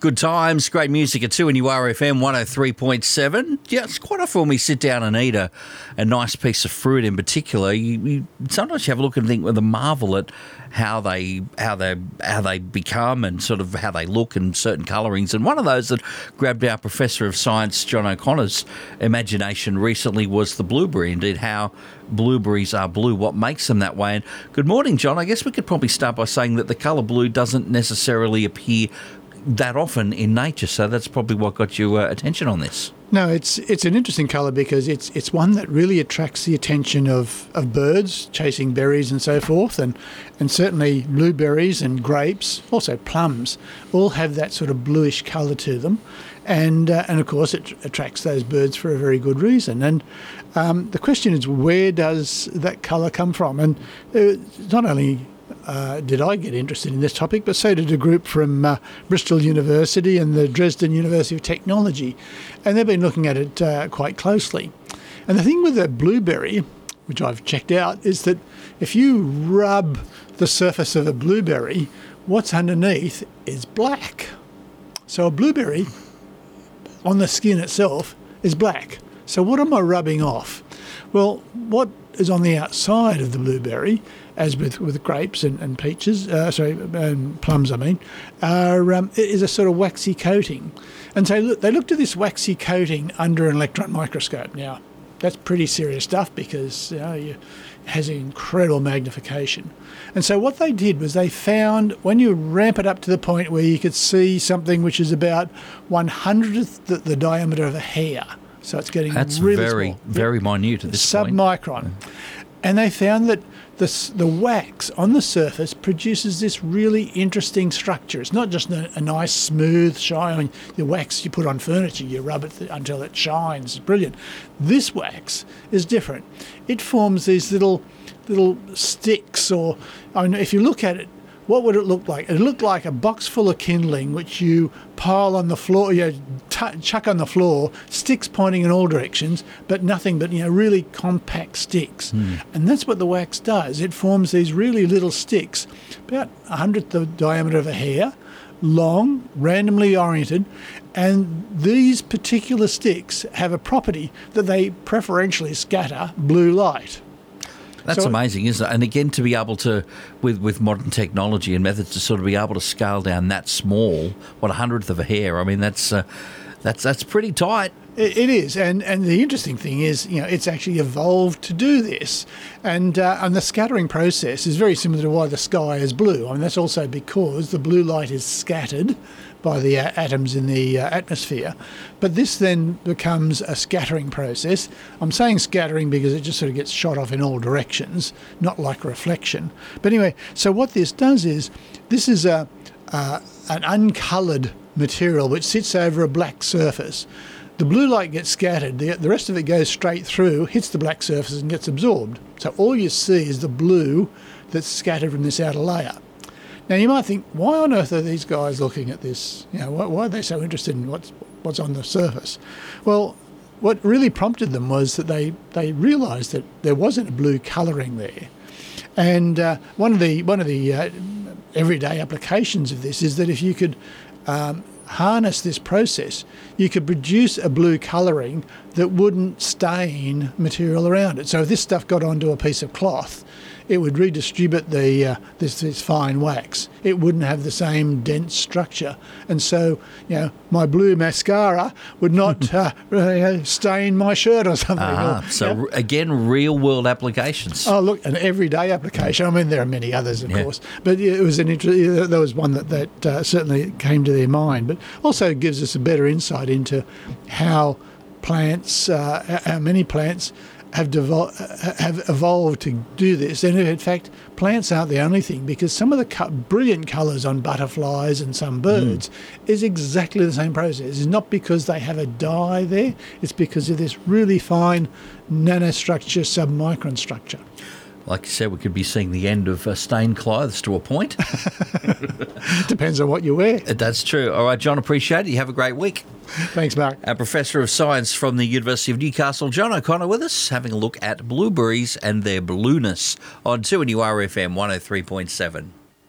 Good times, great music at 2 and you are FM 103.7. Yeah, it's quite often when we sit down and eat a, a nice piece of fruit in particular, you, you sometimes you have a look and think with a marvel at how they how they how they become and sort of how they look and certain colourings. And one of those that grabbed our Professor of Science, John O'Connor's imagination recently was the blueberry, indeed how blueberries are blue, what makes them that way. And good morning, John. I guess we could probably start by saying that the colour blue doesn't necessarily appear that often in nature. So that's probably what got your uh, attention on this. No, it's it's an interesting colour because it's it's one that really attracts the attention of, of birds chasing berries and so forth, and and certainly blueberries and grapes, also plums, all have that sort of bluish colour to them, and uh, and of course it attracts those birds for a very good reason. And um, the question is, where does that colour come from? And uh, not only uh, did I get interested in this topic, but so did a group from uh, Bristol University and the Dresden University of Technology, and they've been looking at it uh, quite closely. And the thing with the blueberry, which I've checked out, is that if you rub the surface of a blueberry, what's underneath is black. So a blueberry on the skin itself is black. So what am I rubbing off? Well, what is on the outside of the blueberry as with, with grapes and, and peaches, uh, sorry, and plums, I mean, are, um, is a sort of waxy coating. And so look, they looked at this waxy coating under an electron microscope. Now, that's pretty serious stuff because you know, it has incredible magnification. And so what they did was they found when you ramp it up to the point where you could see something which is about one hundredth the, the diameter of a hair. So it's getting That's really very, small. very minute at this point. submicron. And they found that the, the wax on the surface produces this really interesting structure. It's not just a, a nice, smooth, shine. The wax you put on furniture, you rub it th- until it shines. It's brilliant. This wax is different. It forms these little little sticks, or I mean, if you look at it, what would it look like? It looked like a box full of kindling, which you pile on the floor, you t- chuck on the floor, sticks pointing in all directions, but nothing but you know really compact sticks. Hmm. And that's what the wax does. It forms these really little sticks, about a hundredth the diameter of a hair, long, randomly oriented, and these particular sticks have a property that they preferentially scatter blue light. That's So- amazing, isn't it? And again, to be able to, with with modern technology and methods, to sort of be able to scale down that small, what a hundredth of a hair. I mean, that's uh, that's that's pretty tight. It, it is, and and the interesting thing is, you know, it's actually evolved to do this, and uh, and the scattering process is very similar to why the sky is blue. I mean, that's also because the blue light is scattered by the uh, atoms in the uh, atmosphere, but this then becomes a scattering process. I'm saying scattering because it just sort of gets shot off in all directions, not like reflection. But anyway, so what this does is, this is a an uncoloured material which sits over a black surface. The blue light gets scattered, the, the rest of it goes straight through, hits the black surface, and gets absorbed. So all you see is the blue that's scattered from this outer layer. Now you might think, why on earth are these guys looking at this? You know, why, why are they so interested in what's what's on the surface? Well, what really prompted them was that they they realised that there wasn't a blue colouring there, and uh, one of the one of the uh, everyday applications of this is that if you could um, harness this process, you could produce a blue colouring that wouldn't stain material around it. So if this stuff got onto a piece of cloth, it would redistribute the uh, this, this fine wax. It wouldn't have the same dense structure, and so you know my blue mascara would not uh, you stain my shirt or something. Ah, or, so r- again, real world applications. Oh, look, an everyday application. I mean, there are many others, of Yeah. course, but it was an inter- there was one that that uh, certainly came to their mind. But also gives us a better insight into how plants, uh, how many plants have uh, have evolved to do this. And in fact, plants aren't the only thing because some of the co- brilliant colours on butterflies and some birds is exactly the same process. It's not because they have a dye there; it's because of this really fine nanostructure, submicron structure. Like you said, we could be seeing the end of uh, stained clothes to a point. Depends on what you wear. That's true. All right, John, appreciate it. You have a great week. Thanks, Mark. Our Professor of Science from the University of Newcastle, John O'Connor, with us, having a look at blueberries and their blueness on 2 and URFM 103.7.